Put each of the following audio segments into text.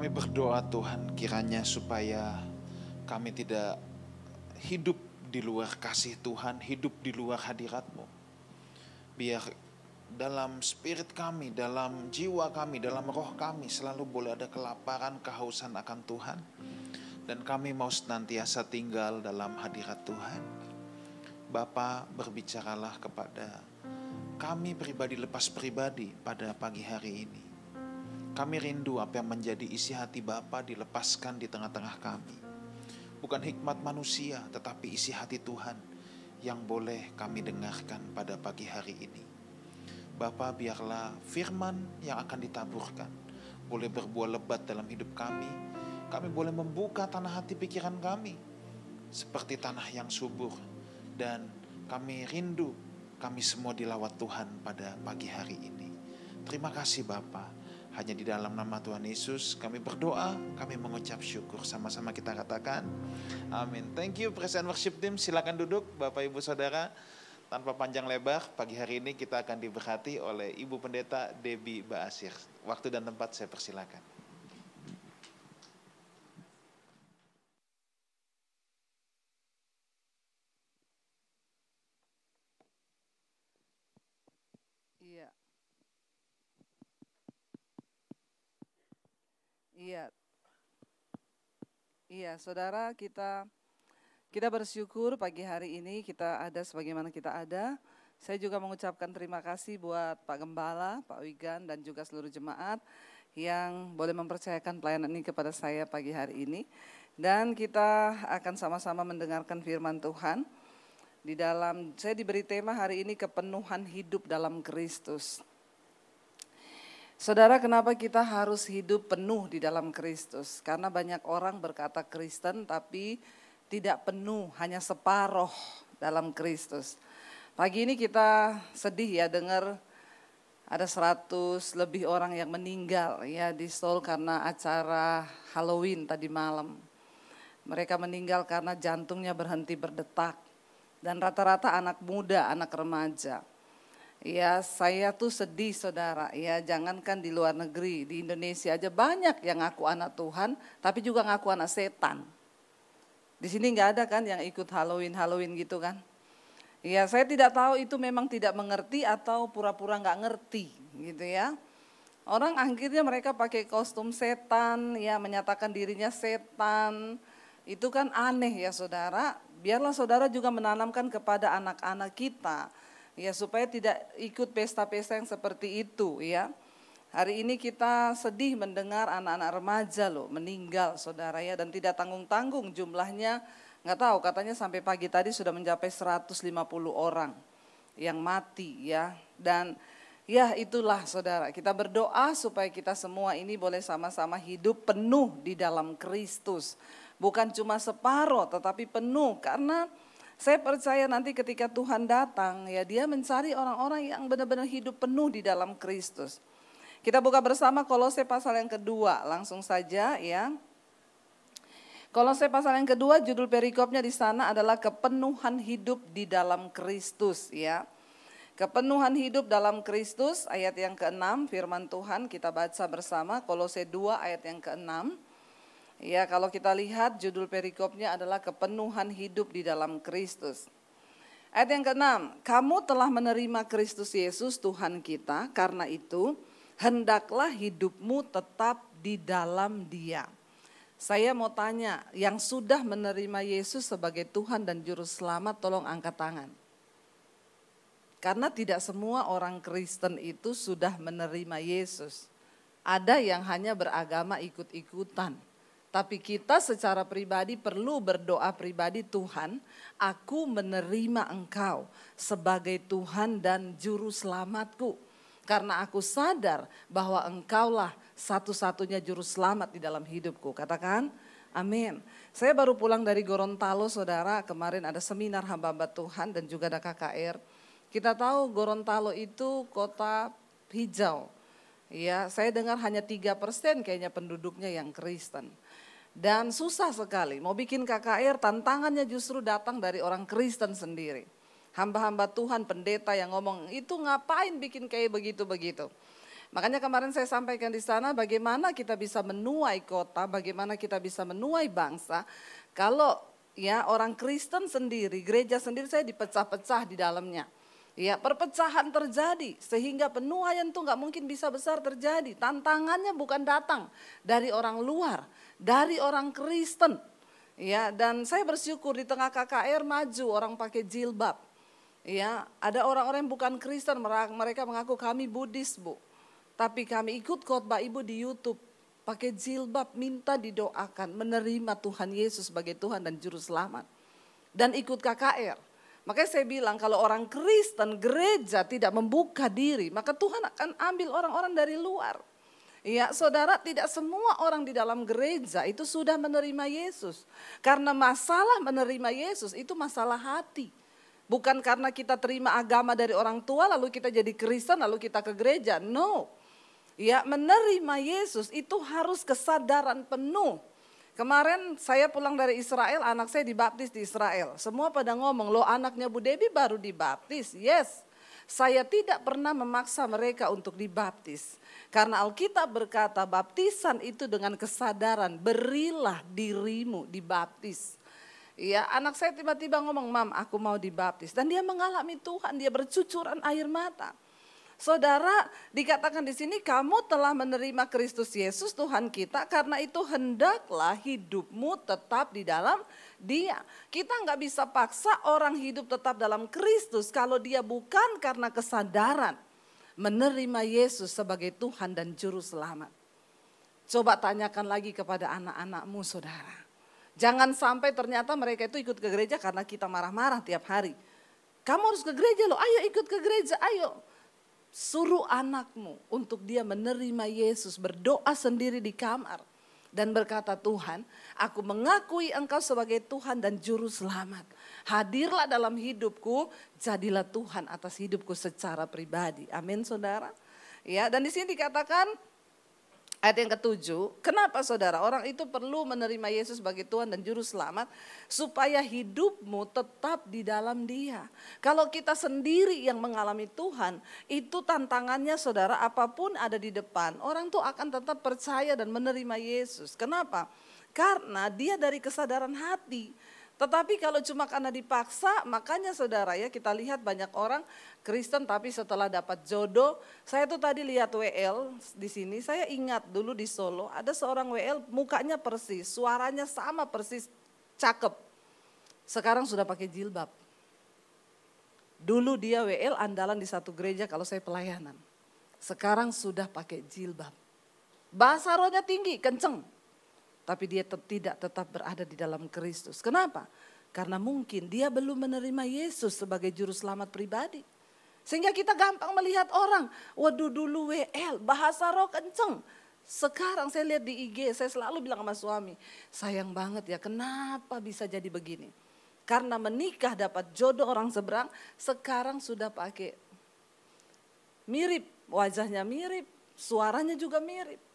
Kami berdoa Tuhan kiranya supaya kami tidak hidup di luar kasih Tuhan, hidup di luar hadirat-Mu. Biar dalam spirit kami, dalam jiwa kami, dalam roh kami selalu boleh ada kelaparan, kehausan akan Tuhan. Dan kami mau senantiasa tinggal dalam hadirat Tuhan. Bapa berbicaralah kepada kami pribadi lepas pribadi pada pagi hari ini. Kami rindu apa yang menjadi isi hati Bapa dilepaskan di tengah-tengah kami. Bukan hikmat manusia, tetapi isi hati Tuhan yang boleh kami dengarkan pada pagi hari ini. Bapa biarlah firman yang akan ditaburkan boleh berbuah lebat dalam hidup kami. Kami boleh membuka tanah hati pikiran kami seperti tanah yang subur dan kami rindu kami semua dilawat Tuhan pada pagi hari ini. Terima kasih Bapak. Hanya di dalam nama Tuhan Yesus kami berdoa, kami mengucap syukur. Sama-sama kita katakan, amin. Thank you present worship team, silakan duduk Bapak Ibu Saudara. Tanpa panjang lebar, pagi hari ini kita akan diberkati oleh Ibu Pendeta Debbie Baasir. Waktu dan tempat saya persilakan. Iya. Iya. Iya, saudara kita kita bersyukur pagi hari ini kita ada sebagaimana kita ada. Saya juga mengucapkan terima kasih buat Pak Gembala, Pak Wigan dan juga seluruh jemaat yang boleh mempercayakan pelayanan ini kepada saya pagi hari ini. Dan kita akan sama-sama mendengarkan firman Tuhan di dalam saya diberi tema hari ini kepenuhan hidup dalam Kristus. Saudara, kenapa kita harus hidup penuh di dalam Kristus? Karena banyak orang berkata Kristen tapi tidak penuh, hanya separoh dalam Kristus. Pagi ini kita sedih ya dengar ada 100 lebih orang yang meninggal ya di Seoul karena acara Halloween tadi malam. Mereka meninggal karena jantungnya berhenti berdetak dan rata-rata anak muda, anak remaja. Ya, saya tuh sedih saudara. Ya, jangankan di luar negeri, di Indonesia aja banyak yang ngaku anak Tuhan, tapi juga ngaku anak setan. Di sini nggak ada kan yang ikut Halloween Halloween gitu kan? Ya, saya tidak tahu itu memang tidak mengerti atau pura-pura nggak ngerti gitu ya. Orang akhirnya mereka pakai kostum setan, ya menyatakan dirinya setan. Itu kan aneh ya saudara. Biarlah saudara juga menanamkan kepada anak-anak kita ya supaya tidak ikut pesta-pesta yang seperti itu ya. Hari ini kita sedih mendengar anak-anak remaja loh meninggal saudara ya. Dan tidak tanggung-tanggung jumlahnya. Nggak tahu katanya sampai pagi tadi sudah mencapai 150 orang yang mati ya. Dan ya itulah saudara. Kita berdoa supaya kita semua ini boleh sama-sama hidup penuh di dalam Kristus. Bukan cuma separoh tetapi penuh. Karena saya percaya nanti ketika Tuhan datang ya dia mencari orang-orang yang benar-benar hidup penuh di dalam Kristus. Kita buka bersama Kolose pasal yang kedua, langsung saja ya. Kolose pasal yang kedua judul perikopnya di sana adalah kepenuhan hidup di dalam Kristus ya. Kepenuhan hidup dalam Kristus ayat yang ke-6 firman Tuhan kita baca bersama Kolose 2 ayat yang ke-6. Ya, kalau kita lihat judul perikopnya adalah kepenuhan hidup di dalam Kristus. Ayat yang keenam, kamu telah menerima Kristus Yesus Tuhan kita, karena itu hendaklah hidupmu tetap di dalam Dia. Saya mau tanya, yang sudah menerima Yesus sebagai Tuhan dan Juru Selamat, tolong angkat tangan. Karena tidak semua orang Kristen itu sudah menerima Yesus. Ada yang hanya beragama ikut-ikutan tapi kita secara pribadi perlu berdoa pribadi Tuhan, aku menerima engkau sebagai Tuhan dan juru selamatku. Karena aku sadar bahwa engkaulah satu-satunya juru selamat di dalam hidupku. Katakan, amin. Saya baru pulang dari Gorontalo saudara, kemarin ada seminar hamba-hamba Tuhan dan juga ada KKR. Kita tahu Gorontalo itu kota hijau. Ya, saya dengar hanya tiga persen kayaknya penduduknya yang Kristen. Dan susah sekali, mau bikin KKR tantangannya justru datang dari orang Kristen sendiri. Hamba-hamba Tuhan, pendeta yang ngomong, itu ngapain bikin kayak begitu-begitu. Makanya kemarin saya sampaikan di sana bagaimana kita bisa menuai kota, bagaimana kita bisa menuai bangsa. Kalau ya orang Kristen sendiri, gereja sendiri saya dipecah-pecah di dalamnya. Ya perpecahan terjadi sehingga penuaian itu nggak mungkin bisa besar terjadi. Tantangannya bukan datang dari orang luar, dari orang Kristen. Ya dan saya bersyukur di tengah KKR maju orang pakai jilbab. Ya ada orang-orang yang bukan Kristen mereka mengaku kami Buddhis bu. Tapi kami ikut khotbah ibu di Youtube. Pakai jilbab minta didoakan menerima Tuhan Yesus sebagai Tuhan dan Juru Selamat. Dan ikut KKR. Makanya saya bilang kalau orang Kristen gereja tidak membuka diri. Maka Tuhan akan ambil orang-orang dari luar. Ya saudara tidak semua orang di dalam gereja itu sudah menerima Yesus. Karena masalah menerima Yesus itu masalah hati. Bukan karena kita terima agama dari orang tua lalu kita jadi Kristen lalu kita ke gereja. No. Ya, menerima Yesus itu harus kesadaran penuh. Kemarin saya pulang dari Israel, anak saya dibaptis di Israel. Semua pada ngomong, lo anaknya Bu Debi baru dibaptis. Yes, saya tidak pernah memaksa mereka untuk dibaptis. Karena Alkitab berkata baptisan itu dengan kesadaran, berilah dirimu dibaptis. Ya, anak saya tiba-tiba ngomong, "Mam, aku mau dibaptis." Dan dia mengalami Tuhan, dia bercucuran air mata. Saudara, dikatakan di sini kamu telah menerima Kristus Yesus Tuhan kita karena itu hendaklah hidupmu tetap di dalam dia. Kita nggak bisa paksa orang hidup tetap dalam Kristus kalau dia bukan karena kesadaran menerima Yesus sebagai Tuhan dan Juru Selamat. Coba tanyakan lagi kepada anak-anakmu saudara. Jangan sampai ternyata mereka itu ikut ke gereja karena kita marah-marah tiap hari. Kamu harus ke gereja loh, ayo ikut ke gereja, ayo suruh anakmu untuk dia menerima Yesus, berdoa sendiri di kamar dan berkata, "Tuhan, aku mengakui Engkau sebagai Tuhan dan juru selamat. Hadirlah dalam hidupku, jadilah Tuhan atas hidupku secara pribadi." Amin, Saudara. Ya, dan di sini dikatakan Ayat yang ketujuh, kenapa saudara orang itu perlu menerima Yesus sebagai Tuhan dan Juru Selamat supaya hidupmu tetap di dalam dia. Kalau kita sendiri yang mengalami Tuhan, itu tantangannya saudara apa pun ada di depan, orang tuh akan tetap percaya dan menerima Yesus. Kenapa? Karena dia dari kesadaran hati. Tetapi kalau cuma karena dipaksa, makanya saudara ya kita lihat banyak orang Kristen tapi setelah dapat jodoh, saya tuh tadi lihat WL di sini, saya ingat dulu di Solo ada seorang WL mukanya persis, suaranya sama persis, cakep. Sekarang sudah pakai jilbab. Dulu dia WL andalan di satu gereja kalau saya pelayanan. Sekarang sudah pakai jilbab. Bahasa rohnya tinggi, kenceng. Tapi dia tidak tetap berada di dalam Kristus. Kenapa? Karena mungkin dia belum menerima Yesus sebagai juru selamat pribadi. Sehingga kita gampang melihat orang, waduh dulu WL, bahasa roh kenceng. Sekarang saya lihat di IG, saya selalu bilang sama suami, sayang banget ya kenapa bisa jadi begini. Karena menikah dapat jodoh orang seberang, sekarang sudah pakai mirip, wajahnya mirip, suaranya juga mirip.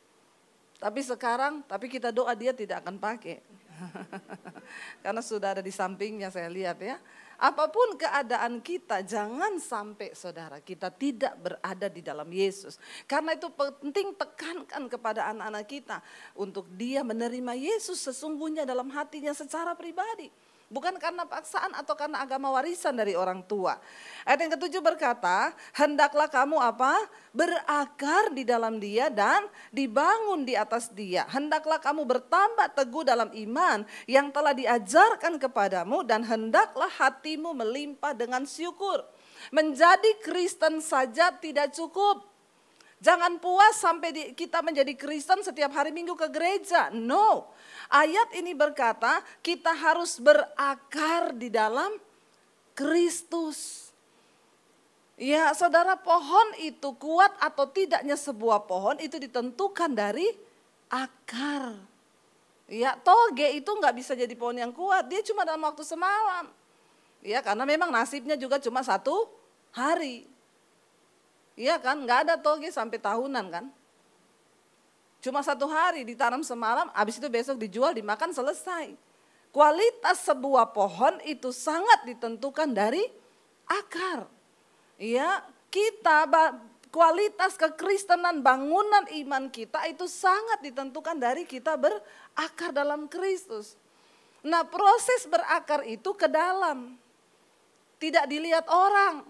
Tapi sekarang, tapi kita doa dia tidak akan pakai. Karena sudah ada di sampingnya saya lihat ya. Apa pun keadaan kita, jangan sampai saudara kita tidak berada di dalam Yesus. Karena itu penting tekankan kepada anak-anak kita untuk dia menerima Yesus sesungguhnya dalam hatinya secara pribadi. Bukan karena paksaan atau karena agama warisan dari orang tua. Ayat yang ketujuh berkata, hendaklah kamu apa? Berakar di dalam dia dan dibangun di atas dia. Hendaklah kamu bertambah teguh dalam iman yang telah diajarkan kepadamu dan hendaklah hatimu melimpah dengan syukur. Menjadi Kristen saja tidak cukup. Jangan puas sampai kita menjadi Kristen setiap hari minggu ke gereja. No, Ayat ini berkata kita harus berakar di dalam Kristus. Ya saudara pohon itu kuat atau tidaknya sebuah pohon itu ditentukan dari akar. Ya toge itu nggak bisa jadi pohon yang kuat, dia cuma dalam waktu semalam. Ya karena memang nasibnya juga cuma satu hari. Iya kan, nggak ada toge sampai tahunan kan. Cuma satu hari ditanam semalam, habis itu besok dijual, dimakan selesai. Kualitas sebuah pohon itu sangat ditentukan dari akar. Ya, kita kualitas kekristenan, bangunan iman kita itu sangat ditentukan dari kita berakar dalam Kristus. Nah proses berakar itu ke dalam. Tidak dilihat orang.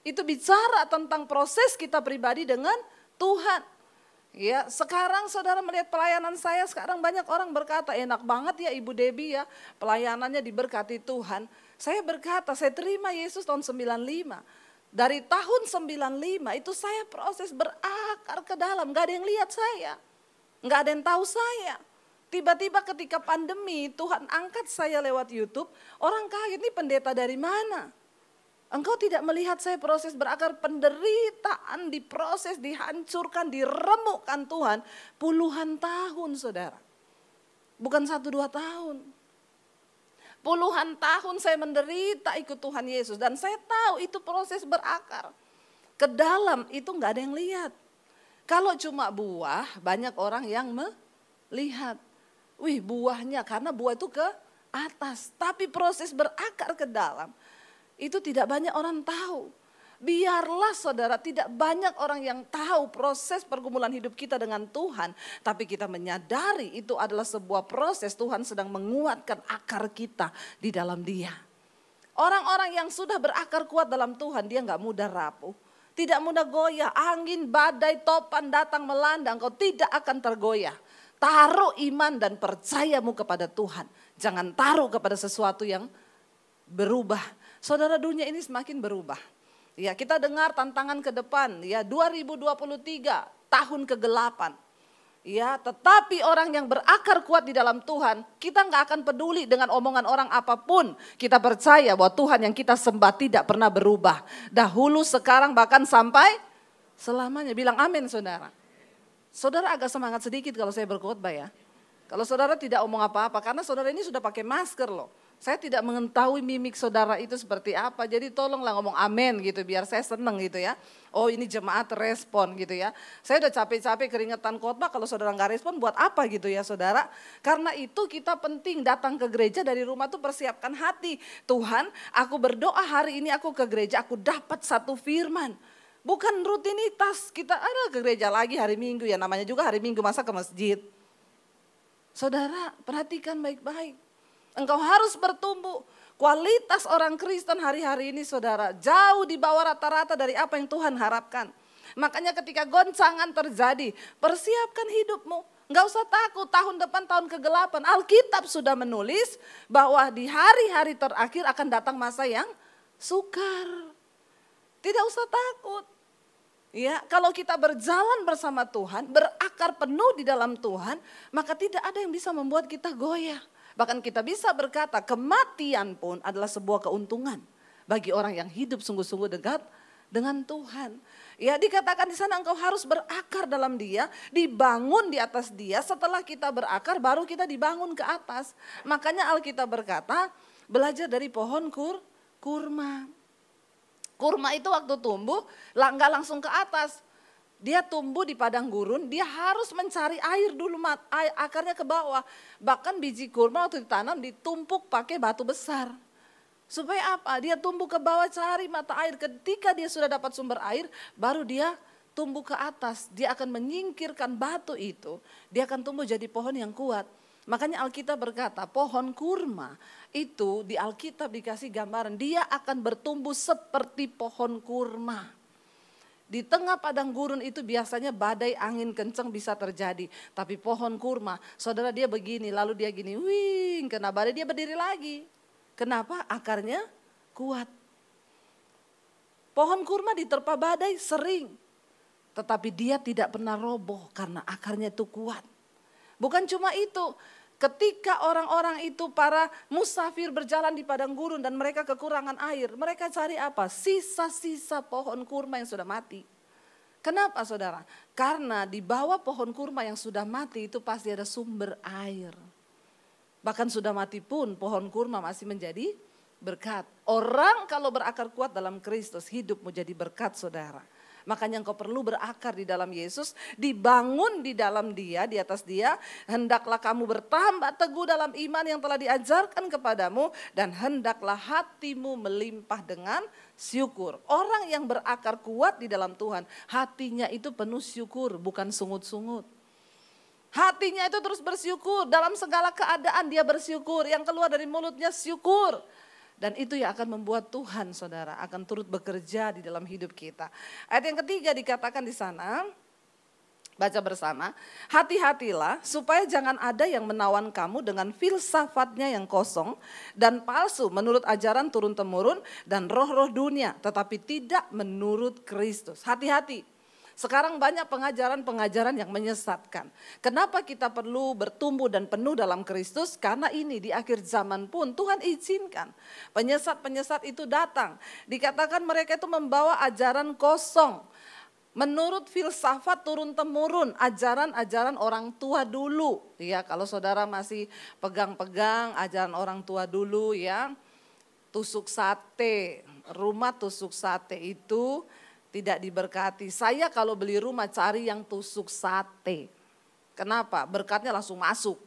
Itu bicara tentang proses kita pribadi dengan Tuhan. Ya, sekarang saudara melihat pelayanan saya, sekarang banyak orang berkata, enak banget ya Ibu Debi ya, pelayanannya diberkati Tuhan. Saya berkata, saya terima Yesus tahun 95. Dari tahun 95 itu saya proses berakar ke dalam, gak ada yang lihat saya. Gak ada yang tahu saya. Tiba-tiba ketika pandemi Tuhan angkat saya lewat Youtube, orang kaget ini pendeta dari mana? Engkau tidak melihat saya proses berakar penderitaan, diproses, dihancurkan, diremukkan Tuhan puluhan tahun saudara. Bukan satu dua tahun. Puluhan tahun saya menderita ikut Tuhan Yesus dan saya tahu itu proses berakar. Ke dalam itu nggak ada yang lihat. Kalau cuma buah, banyak orang yang melihat. Wih buahnya karena buah itu ke atas. Tapi proses berakar ke dalam itu tidak banyak orang tahu. Biarlah saudara tidak banyak orang yang tahu proses pergumulan hidup kita dengan Tuhan. Tapi kita menyadari itu adalah sebuah proses Tuhan sedang menguatkan akar kita di dalam dia. Orang-orang yang sudah berakar kuat dalam Tuhan dia nggak mudah rapuh. Tidak mudah goyah, angin, badai, topan datang melanda, engkau tidak akan tergoyah. Taruh iman dan percayamu kepada Tuhan. Jangan taruh kepada sesuatu yang berubah Saudara dunia ini semakin berubah. Ya, kita dengar tantangan ke depan ya 2023 tahun kegelapan. Ya, tetapi orang yang berakar kuat di dalam Tuhan, kita nggak akan peduli dengan omongan orang apa pun. Kita percaya bahwa Tuhan yang kita sembah tidak pernah berubah. Dahulu, sekarang, bahkan sampai selamanya. Bilang amin saudara. Saudara agak semangat sedikit kalau saya berkhotbah ya. Kalau saudara tidak omong apa-apa, karena saudara ini sudah pakai masker loh. Saya tidak mengetahui mimik saudara itu seperti apa. Jadi tolonglah ngomong amin gitu biar saya seneng gitu ya. Oh ini jemaat respon gitu ya. Saya udah capek-capek keringetan khotbah kalau saudara nggak respon buat apa gitu ya saudara. Karena itu kita penting datang ke gereja dari rumah tuh persiapkan hati. Tuhan aku berdoa hari ini aku ke gereja aku dapat satu firman. Bukan rutinitas kita ada ke gereja lagi hari minggu ya namanya juga hari minggu masa ke masjid. Saudara perhatikan baik-baik Engkau harus bertumbuh. Kualitas orang Kristen hari-hari ini saudara jauh di bawah rata-rata dari apa yang Tuhan harapkan. Makanya ketika goncangan terjadi, persiapkan hidupmu. Enggak usah takut tahun depan tahun kegelapan. Alkitab sudah menulis bahwa di hari-hari terakhir akan datang masa yang sukar. Tidak usah takut. Ya, kalau kita berjalan bersama Tuhan, berakar penuh di dalam Tuhan, maka tidak ada yang bisa membuat kita goyah. Bahkan kita bisa berkata kematian pun adalah sebuah keuntungan bagi orang yang hidup sungguh-sungguh dekat dengan Tuhan. Ya dikatakan di sana engkau harus berakar dalam dia, dibangun di atas dia. Setelah kita berakar baru kita dibangun ke atas. Makanya Alkitab berkata belajar dari pohon kur, kurma. Kurma itu waktu tumbuh nggak langsung ke atas, dia tumbuh di padang gurun, dia harus mencari air dulu, air, akarnya ke bawah. Bahkan biji kurma waktu ditanam ditumpuk pakai batu besar. Supaya apa? Dia tumbuh ke bawah cari mata air. Ketika dia sudah dapat sumber air, baru dia tumbuh ke atas. Dia akan menyingkirkan batu itu. Dia akan tumbuh jadi pohon yang kuat. Makanya Alkitab berkata pohon kurma itu di Alkitab dikasih gambaran. Dia akan bertumbuh seperti pohon kurma. Di tengah padang gurun itu biasanya badai angin kencang bisa terjadi. Tapi pohon kurma, saudara dia begini, lalu dia gini, wing, kena badai dia berdiri lagi. Kenapa? Akarnya kuat. Pohon kurma diterpa badai sering. Tetapi dia tidak pernah roboh karena akarnya itu kuat. Bukan cuma itu, Ketika orang-orang itu para musafir berjalan di padang gurun dan mereka kekurangan air, mereka cari apa? Sisa-sisa pohon kurma yang sudah mati. Kenapa saudara? Karena di bawah pohon kurma yang sudah mati itu pasti ada sumber air. Bahkan sudah mati pun pohon kurma masih menjadi berkat. Orang kalau berakar kuat dalam Kristus hidup menjadi berkat saudara. Makanya engkau perlu berakar di dalam Yesus, dibangun di dalam dia, di atas dia. Hendaklah kamu bertambah teguh dalam iman yang telah diajarkan kepadamu. Dan hendaklah hatimu melimpah dengan syukur. Orang yang berakar kuat di dalam Tuhan, hatinya itu penuh syukur, bukan sungut-sungut. Hatinya itu terus bersyukur, dalam segala keadaan dia bersyukur, yang keluar dari mulutnya syukur. Dan itu yang akan membuat Tuhan saudara akan turut bekerja di dalam hidup kita. Ayat yang ketiga dikatakan di sana, baca bersama, hati-hatilah supaya jangan ada yang menawan kamu dengan filsafatnya yang kosong dan palsu menurut ajaran turun-temurun dan roh-roh dunia, tetapi tidak menurut Kristus. Hati-hati, sekarang banyak pengajaran-pengajaran yang menyesatkan. Kenapa kita perlu bertumbuh dan penuh dalam Kristus? Karena ini di akhir zaman pun Tuhan izinkan. Penyesat-penyesat itu datang. Dikatakan mereka itu membawa ajaran kosong. Menurut filsafat turun-temurun, ajaran-ajaran orang tua dulu. Ya, kalau saudara masih pegang-pegang ajaran orang tua dulu ya. Tusuk sate, rumah tusuk sate itu tidak diberkati. Saya kalau beli rumah cari yang tusuk sate. Kenapa? Berkatnya langsung masuk.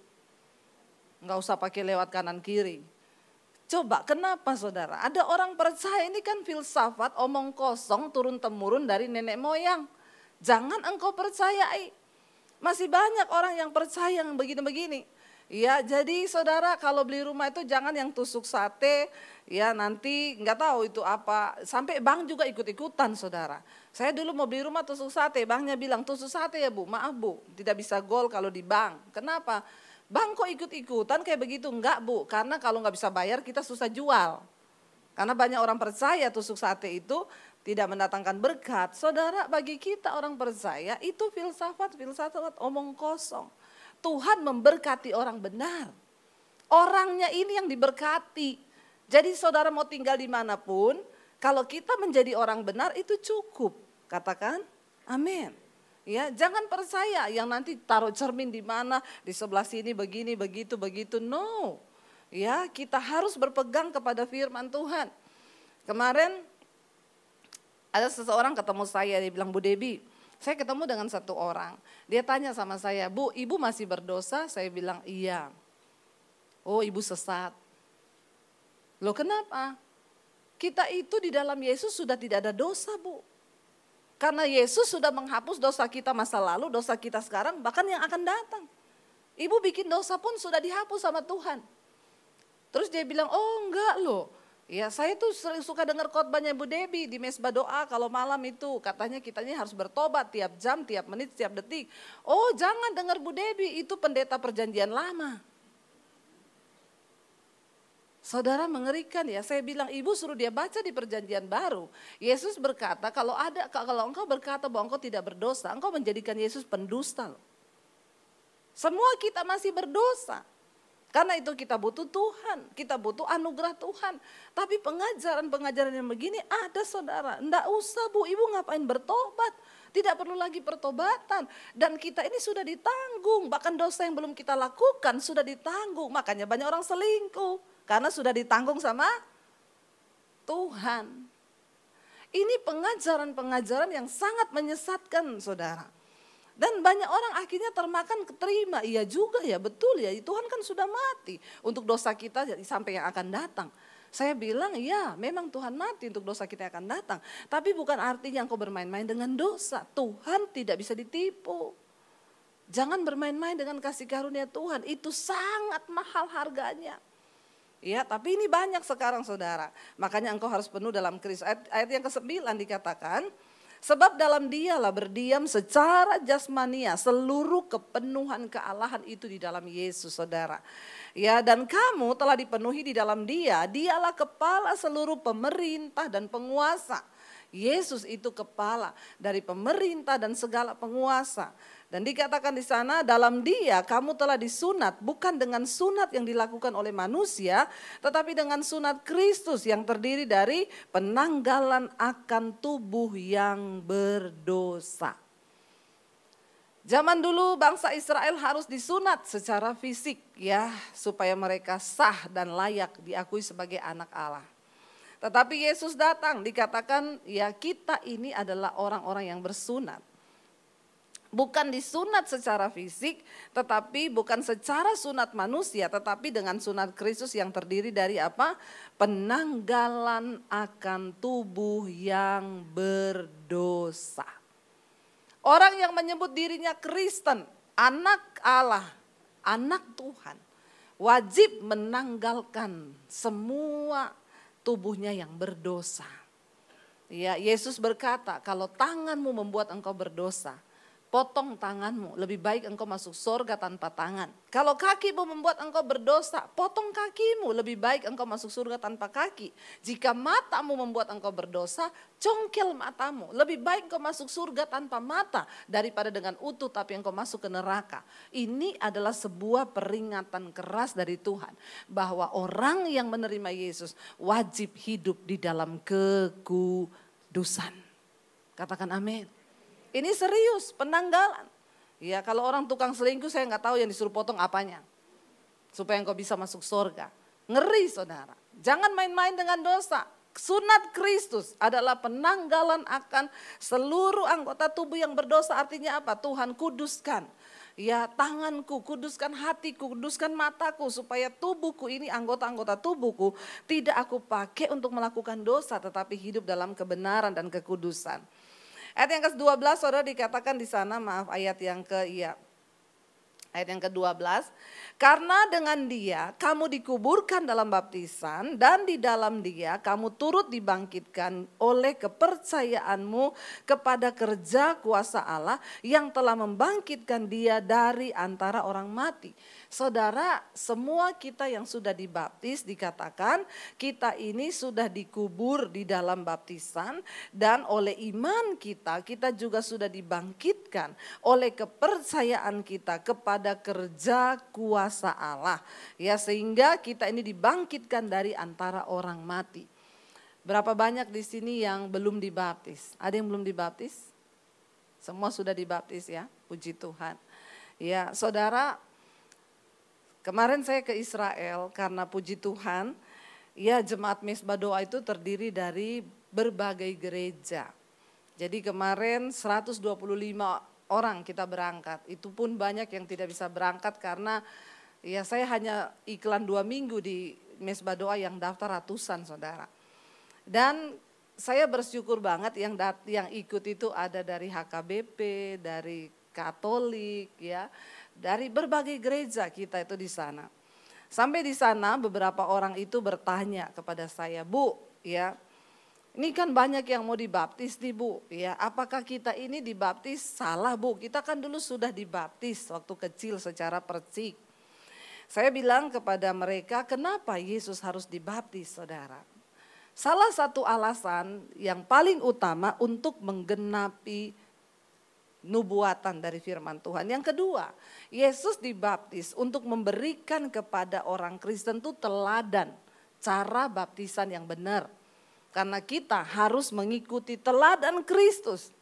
Enggak usah pakai lewat kanan kiri. Coba kenapa saudara? Ada orang percaya ini kan filsafat omong kosong turun temurun dari nenek moyang. Jangan engkau percayai. Masih banyak orang yang percaya yang begini-begini. Ya, jadi saudara kalau beli rumah itu jangan yang tusuk sate, ya nanti nggak tahu itu apa. Sampai bank juga ikut-ikutan saudara. Saya dulu mau beli rumah tusuk sate, banknya bilang tusuk sate ya bu, maaf bu, tidak bisa gol kalau di bank. Kenapa? Bank kok ikut-ikutan kayak begitu? Enggak bu, karena kalau nggak bisa bayar kita susah jual. Karena banyak orang percaya tusuk sate itu tidak mendatangkan berkat. Saudara bagi kita orang percaya itu filsafat, filsafat omong kosong. Tuhan memberkati orang benar. Orangnya ini yang diberkati. Jadi saudara mau tinggal di mana pun, kalau kita menjadi orang benar itu cukup. Katakan amin. Ya, jangan percaya yang nanti taruh cermin di mana, di sebelah sini begini, begitu, begitu. No. Ya, kita harus berpegang kepada firman Tuhan. Kemarin ada seseorang ketemu saya, dia bilang, Bu Debi, saya ketemu dengan satu orang. Dia tanya sama saya, Bu, ibu masih berdosa? Saya bilang, iya. Oh, ibu sesat. Loh kenapa? Kita itu di dalam Yesus sudah tidak ada dosa, Bu. Karena Yesus sudah menghapus dosa kita masa lalu, dosa kita sekarang, bahkan yang akan datang. Ibu bikin dosa pun sudah dihapus sama Tuhan. Terus dia bilang, oh enggak loh, Ya saya tuh suka dengar khotbahnya Bu Debi di mesbah doa kalau malam itu katanya kitanya harus bertobat tiap jam, tiap menit, tiap detik. Oh jangan dengar Bu Debi itu pendeta perjanjian lama. Saudara mengerikan ya, saya bilang ibu suruh dia baca di perjanjian baru. Yesus berkata kalau ada kalau engkau berkata bahwa engkau tidak berdosa, engkau menjadikan Yesus pendusta loh. Semua kita masih berdosa. Karena itu kita butuh Tuhan, kita butuh anugerah Tuhan. Tapi pengajaran-pengajaran yang begini ada saudara. Enggak usah bu, ibu ngapain bertobat. Tidak perlu lagi pertobatan. Dan kita ini sudah ditanggung. Bahkan dosa yang belum kita lakukan sudah ditanggung. Makanya banyak orang selingkuh. Karena sudah ditanggung sama Tuhan. Ini pengajaran-pengajaran yang sangat menyesatkan saudara. Dan banyak orang akhirnya termakan keterima. Iya juga ya, betul ya. Tuhan kan sudah mati untuk dosa kita sampai yang akan datang. Saya bilang ya memang Tuhan mati untuk dosa kita akan datang. Tapi bukan artinya engkau bermain-main dengan dosa. Tuhan tidak bisa ditipu. Jangan bermain-main dengan kasih karunia Tuhan. Itu sangat mahal harganya. Ya, tapi ini banyak sekarang saudara. Makanya engkau harus penuh dalam Kristus. Ayat, ayat yang ke-9 dikatakan, Sebab dalam dialah berdiam secara jasmania seluruh kepenuhan kealahan itu di dalam Yesus saudara. Ya dan kamu telah dipenuhi di dalam dia, dialah kepala seluruh pemerintah dan penguasa. Yesus itu kepala dari pemerintah dan segala penguasa. Dan dikatakan di sana dalam dia kamu telah disunat bukan dengan sunat yang dilakukan oleh manusia tetapi dengan sunat Kristus yang terdiri dari penanggalan akan tubuh yang berdosa. Zaman dulu bangsa Israel harus disunat secara fisik ya supaya mereka sah dan layak diakui sebagai anak Allah. Tetapi Yesus datang dikatakan ya kita ini adalah orang-orang yang bersunat. Bukan disunat secara fisik, tetapi bukan secara sunat manusia, tetapi dengan sunat Kristus yang terdiri dari apa? Penanggalan akan tubuh yang berdosa. Orang yang menyebut dirinya Kristen, anak Allah, anak Tuhan, wajib menanggalkan semua tubuhnya yang berdosa. Ya, Yesus berkata, kalau tanganmu membuat engkau berdosa, potong tanganmu. Lebih baik engkau masuk surga tanpa tangan. Kalau kakimu membuat engkau berdosa, potong kakimu. Lebih baik engkau masuk surga tanpa kaki. Jika matamu membuat engkau berdosa, congkel matamu. Lebih baik engkau masuk surga tanpa mata daripada dengan utuh tapi engkau masuk ke neraka. Ini adalah sebuah peringatan keras dari Tuhan. Bahwa orang yang menerima Yesus wajib hidup di dalam kekudusan. Katakan amin. Ini serius, penanggalan. Ya kalau orang tukang selingkuh saya nggak tahu yang disuruh potong apanya. Supaya engkau bisa masuk surga. Ngeri saudara. Jangan main-main dengan dosa. Sunat Kristus adalah penanggalan akan seluruh anggota tubuh yang berdosa. Artinya apa? Tuhan kuduskan. Ya tanganku, kuduskan hatiku, kuduskan mataku. Supaya tubuhku ini anggota-anggota tubuhku tidak aku pakai untuk melakukan dosa. Tetapi hidup dalam kebenaran dan kekudusan. Ayat yang ke-12 saudara dikatakan di sana, maaf ayat yang ke iya. Ayat yang ke-12, karena dengan dia kamu dikuburkan dalam baptisan dan di dalam dia kamu turut dibangkitkan oleh kepercayaanmu kepada kerja kuasa Allah yang telah membangkitkan dia dari antara orang mati. Saudara, semua kita yang sudah dibaptis dikatakan kita ini sudah dikubur di dalam baptisan dan oleh iman kita kita juga sudah dibangkitkan oleh kepercayaan kita kepada kerja kuasa Allah. Ya sehingga kita ini dibangkitkan dari antara orang mati. Berapa banyak di sini yang belum dibaptis? Ada yang belum dibaptis? Semua sudah dibaptis ya, puji Tuhan. Ya, saudara, Kemarin saya ke Israel karena puji Tuhan, ya jemaat Mesbah Doa itu terdiri dari berbagai gereja. Jadi kemarin 125 orang kita berangkat. Itu pun banyak yang tidak bisa berangkat karena ya saya hanya iklan dua minggu di Mesbah Doa yang daftar ratusan saudara. Dan saya bersyukur banget yang yang ikut itu ada dari HKBP, dari Katolik ya dari berbagai gereja kita itu di sana. Sampai di sana beberapa orang itu bertanya kepada saya, "Bu, ya, ini kan banyak yang mau dibaptis nih Bu, ya. Apakah kita ini dibaptis salah Bu? Kita kan dulu sudah dibaptis waktu kecil secara percik. Saya bilang kepada mereka, kenapa Yesus harus dibaptis saudara? Salah satu alasan yang paling utama untuk menggenapi nubuatan dari firman Tuhan. Yang kedua, Yesus dibaptis untuk memberikan kepada orang Kristen itu teladan cara baptisan yang benar. Karena kita harus mengikuti teladan Kristus.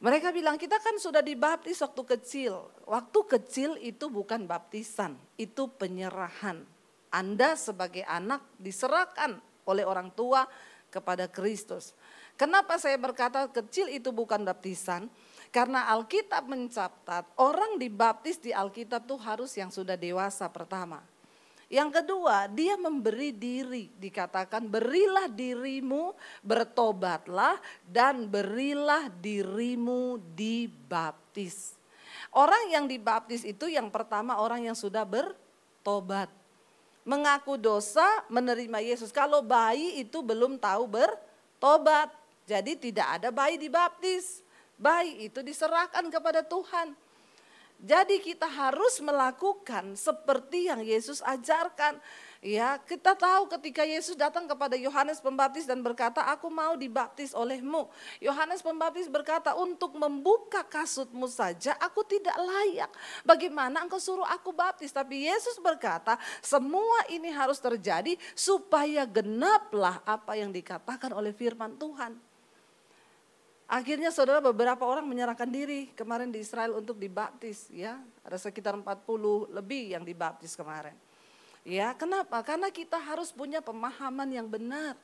Mereka bilang kita kan sudah dibaptis waktu kecil. Waktu kecil itu bukan baptisan, itu penyerahan. Anda sebagai anak diserahkan oleh orang tua kepada Kristus. Kenapa saya berkata kecil itu bukan baptisan? Karena Alkitab mencatat orang dibaptis di Alkitab tuh harus yang sudah dewasa pertama. Yang kedua, dia memberi diri, dikatakan berilah dirimu, bertobatlah dan berilah dirimu dibaptis. Orang yang dibaptis itu yang pertama orang yang sudah bertobat. Mengaku dosa, menerima Yesus. Kalau bayi itu belum tahu bertobat. Jadi tidak ada bayi dibaptis. Bayi itu diserahkan kepada Tuhan. Jadi kita harus melakukan seperti yang Yesus ajarkan. Ya, kita tahu ketika Yesus datang kepada Yohanes Pembaptis dan berkata, "Aku mau dibaptis olehmu." Yohanes Pembaptis berkata, "Untuk membuka kasutmu saja aku tidak layak. Bagaimana engkau suruh aku baptis?" Tapi Yesus berkata, "Semua ini harus terjadi supaya genaplah apa yang dikatakan oleh firman Tuhan." Akhirnya saudara beberapa orang menyerahkan diri kemarin di Israel untuk dibaptis ya. Ada sekitar 40 lebih yang dibaptis kemarin. Ya, kenapa? Karena kita harus punya pemahaman yang benar.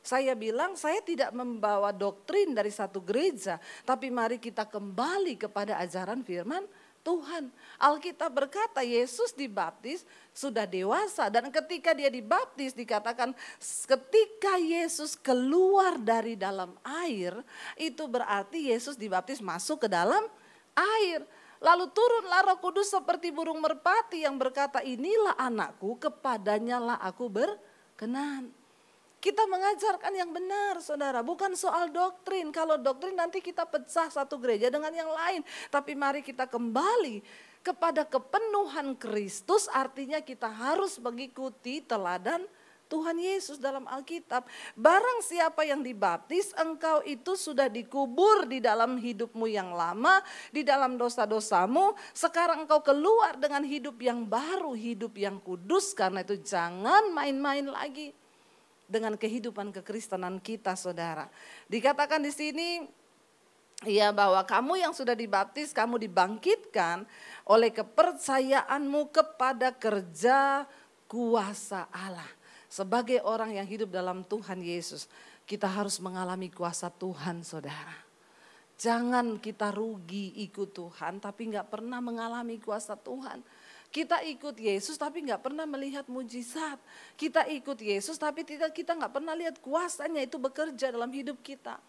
Saya bilang saya tidak membawa doktrin dari satu gereja, tapi mari kita kembali kepada ajaran firman Tuhan. Alkitab berkata Yesus dibaptis sudah dewasa dan ketika dia dibaptis dikatakan ketika Yesus keluar dari dalam air itu berarti Yesus dibaptis masuk ke dalam air. Lalu turunlah roh kudus seperti burung merpati yang berkata inilah anakku kepadanya lah aku berkenan. Kita mengajarkan yang benar saudara, bukan soal doktrin. Kalau doktrin nanti kita pecah satu gereja dengan yang lain. Tapi mari kita kembali kepada kepenuhan Kristus artinya kita harus mengikuti teladan Tuhan Yesus dalam Alkitab. Barang siapa yang dibaptis, engkau itu sudah dikubur di dalam hidupmu yang lama, di dalam dosa-dosamu. Sekarang engkau keluar dengan hidup yang baru, hidup yang kudus. Karena itu jangan main-main lagi dengan kehidupan kekristenan kita, saudara. Dikatakan di sini, ya bahwa kamu yang sudah dibaptis, kamu dibangkitkan oleh kepercayaanmu kepada kerja kuasa Allah. Sebagai orang yang hidup dalam Tuhan Yesus, kita harus mengalami kuasa Tuhan, saudara. Jangan kita rugi ikut Tuhan, tapi nggak pernah mengalami kuasa Tuhan. Kita ikut Yesus tapi nggak pernah melihat mujizat. Kita ikut Yesus tapi tidak kita nggak pernah lihat kuasanya itu bekerja dalam hidup kita.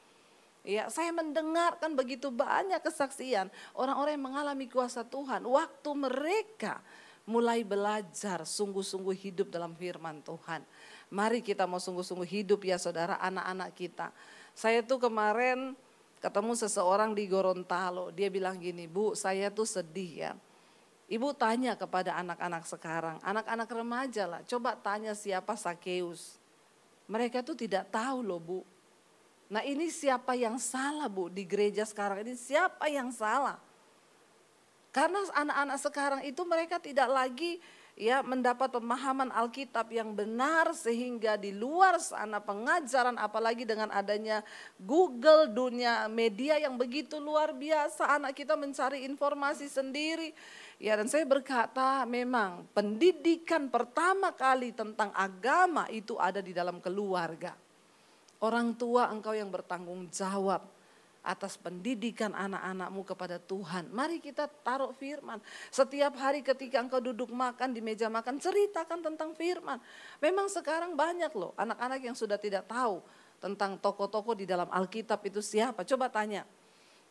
Ya, saya mendengarkan begitu banyak kesaksian orang-orang yang mengalami kuasa Tuhan waktu mereka mulai belajar sungguh-sungguh hidup dalam firman Tuhan. Mari kita mau sungguh-sungguh hidup ya saudara anak-anak kita. Saya tuh kemarin ketemu seseorang di Gorontalo, dia bilang gini, "Bu, saya tuh sedih ya." Ibu tanya kepada anak-anak sekarang, anak-anak remaja lah, coba tanya siapa Sakeus. Mereka tuh tidak tahu loh bu. Nah ini siapa yang salah bu di gereja sekarang ini siapa yang salah? Karena anak-anak sekarang itu mereka tidak lagi ya mendapat pemahaman Alkitab yang benar sehingga di luar sana pengajaran apalagi dengan adanya Google dunia media yang begitu luar biasa anak kita mencari informasi sendiri Ya dan saya berkata memang pendidikan pertama kali tentang agama itu ada di dalam keluarga. Orang tua engkau yang bertanggung jawab atas pendidikan anak-anakmu kepada Tuhan. Mari kita taruh firman. Setiap hari ketika engkau duduk makan di meja makan, ceritakan tentang firman. Memang sekarang banyak loh anak-anak yang sudah tidak tahu tentang tokoh-tokoh di dalam Alkitab itu siapa. Coba tanya,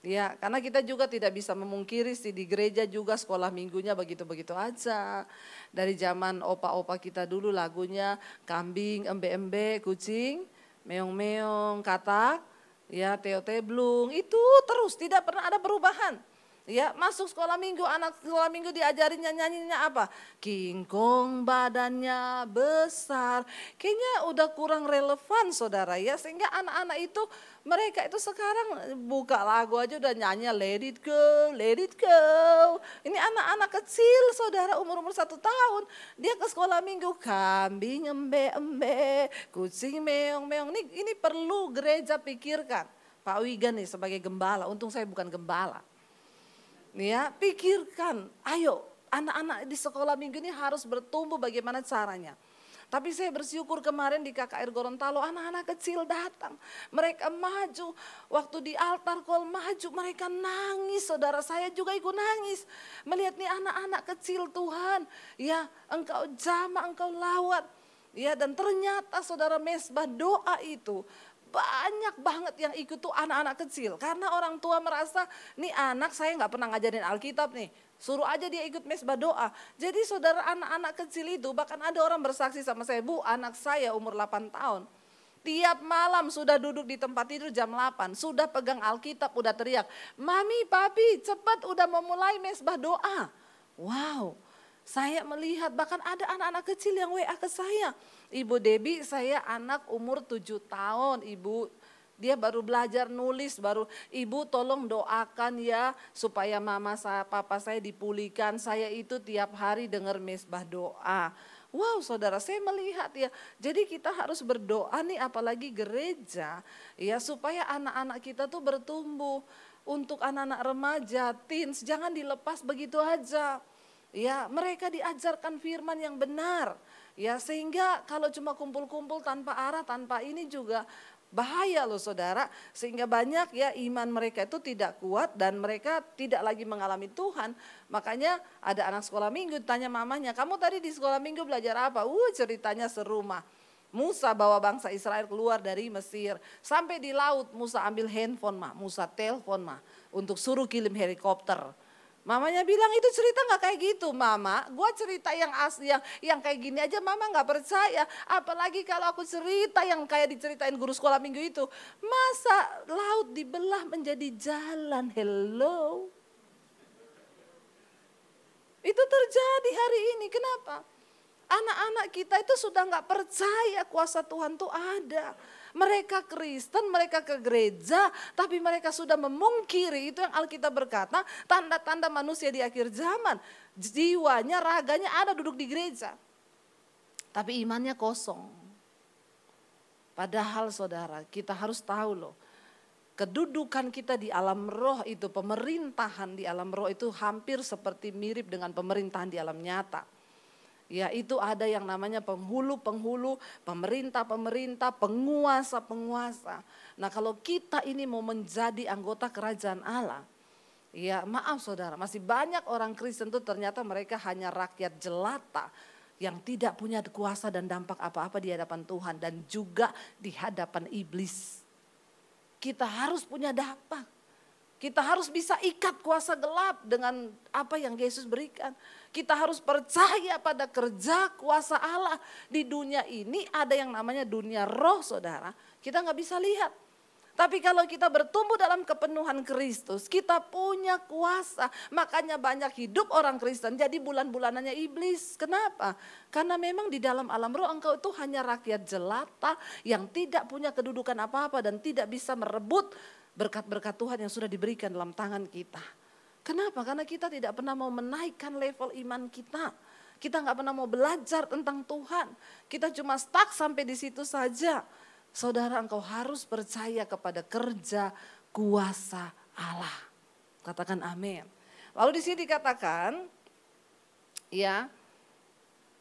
Ya, karena kita juga tidak bisa memungkiri sih di gereja juga sekolah minggunya begitu-begitu aja. Dari zaman opa-opa kita dulu lagunya kambing, embe-embe, kucing, meong-meong, katak, ya teo teblung, itu terus tidak pernah ada perubahan. Ya, masuk sekolah minggu, anak sekolah minggu diajarin nyanyinya apa? King Kong badannya besar. Kayaknya udah kurang relevan saudara ya. Sehingga anak-anak itu mereka itu sekarang buka lagu aja udah nyanyi let it go, let it go. Ini anak-anak kecil saudara umur-umur satu tahun. Dia ke sekolah minggu kambing embe-embe, kucing meong-meong. Ini, ini perlu gereja pikirkan. Pak Wigan nih sebagai gembala, untung saya bukan gembala ya pikirkan, ayo anak-anak di sekolah minggu ini harus bertumbuh bagaimana caranya. Tapi saya bersyukur kemarin di KKR Gorontalo anak-anak kecil datang. Mereka maju. Waktu di altar kol maju mereka nangis. Saudara saya juga ikut nangis. Melihat nih anak-anak kecil Tuhan. Ya engkau jama, engkau lawat. Ya dan ternyata saudara mesbah doa itu banyak banget yang ikut tuh anak-anak kecil. Karena orang tua merasa, nih anak saya nggak pernah ngajarin Alkitab nih. Suruh aja dia ikut mesbah doa. Jadi saudara anak-anak kecil itu, bahkan ada orang bersaksi sama saya, Bu anak saya umur 8 tahun. Tiap malam sudah duduk di tempat tidur jam 8, sudah pegang Alkitab, udah teriak, Mami, Papi, cepat udah memulai mesbah doa. Wow, saya melihat bahkan ada anak-anak kecil yang WA ke saya. Ibu Debi saya anak umur tujuh tahun ibu. Dia baru belajar nulis, baru ibu tolong doakan ya supaya mama saya, papa saya dipulihkan. Saya itu tiap hari dengar mesbah doa. Wow saudara saya melihat ya. Jadi kita harus berdoa nih apalagi gereja ya supaya anak-anak kita tuh bertumbuh. Untuk anak-anak remaja, teens jangan dilepas begitu aja. Ya mereka diajarkan firman yang benar Ya sehingga kalau cuma kumpul-kumpul tanpa arah, tanpa ini juga bahaya loh saudara. Sehingga banyak ya iman mereka itu tidak kuat dan mereka tidak lagi mengalami Tuhan. Makanya ada anak sekolah minggu tanya mamanya, kamu tadi di sekolah minggu belajar apa? Uh ceritanya serumah. Musa bawa bangsa Israel keluar dari Mesir. Sampai di laut Musa ambil handphone mah, Musa telepon mah untuk suruh kirim helikopter Mamanya bilang itu cerita nggak kayak gitu, Mama. Gua cerita yang asli, yang yang kayak gini aja, Mama nggak percaya. Apalagi kalau aku cerita yang kayak diceritain guru sekolah minggu itu, masa laut dibelah menjadi jalan? Hello, itu terjadi hari ini. Kenapa? Anak-anak kita itu sudah nggak percaya kuasa Tuhan tuh ada. Mereka Kristen, mereka ke gereja, tapi mereka sudah memungkiri itu yang Alkitab berkata, tanda-tanda manusia di akhir zaman. Jiwanya, raganya ada duduk di gereja. Tapi imannya kosong. Padahal saudara, kita harus tahu loh, kedudukan kita di alam roh itu, pemerintahan di alam roh itu hampir seperti mirip dengan pemerintahan di alam nyata. Ya itu ada yang namanya penghulu-penghulu, pemerintah-pemerintah, penguasa-penguasa. Nah kalau kita ini mau menjadi anggota kerajaan Allah, ya maaf saudara, masih banyak orang Kristen itu ternyata mereka hanya rakyat jelata yang tidak punya kuasa dan dampak apa-apa di hadapan Tuhan dan juga di hadapan iblis. Kita harus punya dampak. Kita harus bisa ikat kuasa gelap dengan apa yang Yesus berikan. Kita harus percaya pada kerja kuasa Allah. Di dunia ini ada yang namanya dunia roh saudara. Kita nggak bisa lihat. Tapi kalau kita bertumbuh dalam kepenuhan Kristus, kita punya kuasa. Makanya banyak hidup orang Kristen jadi bulan-bulanannya iblis. Kenapa? Karena memang di dalam alam roh engkau itu hanya rakyat jelata yang tidak punya kedudukan apa-apa dan tidak bisa merebut berkat-berkat Tuhan yang sudah diberikan dalam tangan kita. Kenapa? Karena kita tidak pernah mau menaikkan level iman kita. Kita nggak pernah mau belajar tentang Tuhan. Kita cuma stuck sampai di situ saja. Saudara engkau harus percaya kepada kerja kuasa Allah. Katakan amin. Lalu di sini dikatakan ya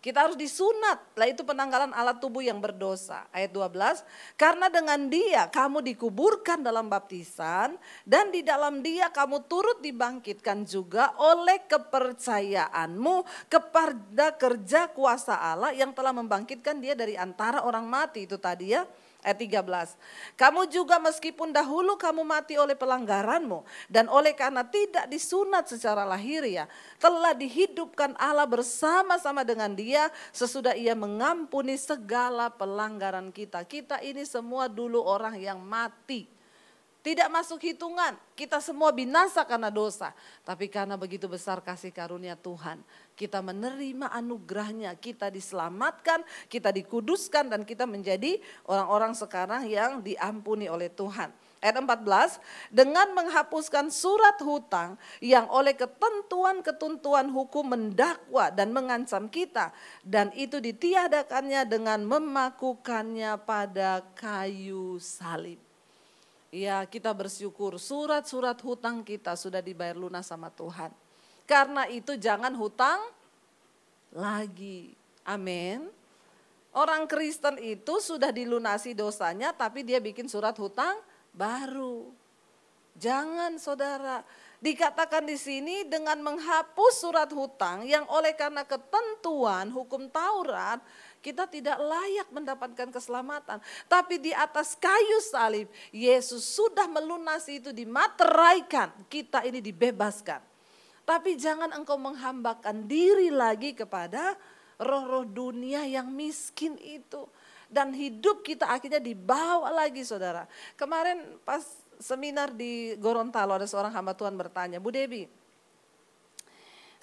kita harus disunat. Lah itu penanggalan alat tubuh yang berdosa. Ayat 12. Karena dengan dia kamu dikuburkan dalam baptisan. Dan di dalam dia kamu turut dibangkitkan juga oleh kepercayaanmu kepada kerja kuasa Allah yang telah membangkitkan dia dari antara orang mati. Itu tadi ya ayat 13. Kamu juga meskipun dahulu kamu mati oleh pelanggaranmu dan oleh karena tidak disunat secara lahir ya, telah dihidupkan Allah bersama-sama dengan dia sesudah ia mengampuni segala pelanggaran kita. Kita ini semua dulu orang yang mati tidak masuk hitungan. Kita semua binasa karena dosa. Tapi karena begitu besar kasih karunia Tuhan. Kita menerima anugerahnya. Kita diselamatkan, kita dikuduskan dan kita menjadi orang-orang sekarang yang diampuni oleh Tuhan. Ayat 14, dengan menghapuskan surat hutang yang oleh ketentuan-ketentuan hukum mendakwa dan mengancam kita. Dan itu ditiadakannya dengan memakukannya pada kayu salib. Ya kita bersyukur surat-surat hutang kita sudah dibayar lunas sama Tuhan. Karena itu jangan hutang lagi. Amin. Orang Kristen itu sudah dilunasi dosanya tapi dia bikin surat hutang baru. Jangan saudara, dikatakan di sini dengan menghapus surat hutang yang oleh karena ketentuan hukum Taurat kita tidak layak mendapatkan keselamatan. Tapi di atas kayu salib, Yesus sudah melunasi itu dimateraikan. Kita ini dibebaskan. Tapi jangan engkau menghambakan diri lagi kepada roh-roh dunia yang miskin itu. Dan hidup kita akhirnya dibawa lagi saudara. Kemarin pas seminar di Gorontalo ada seorang hamba Tuhan bertanya, Bu Debi,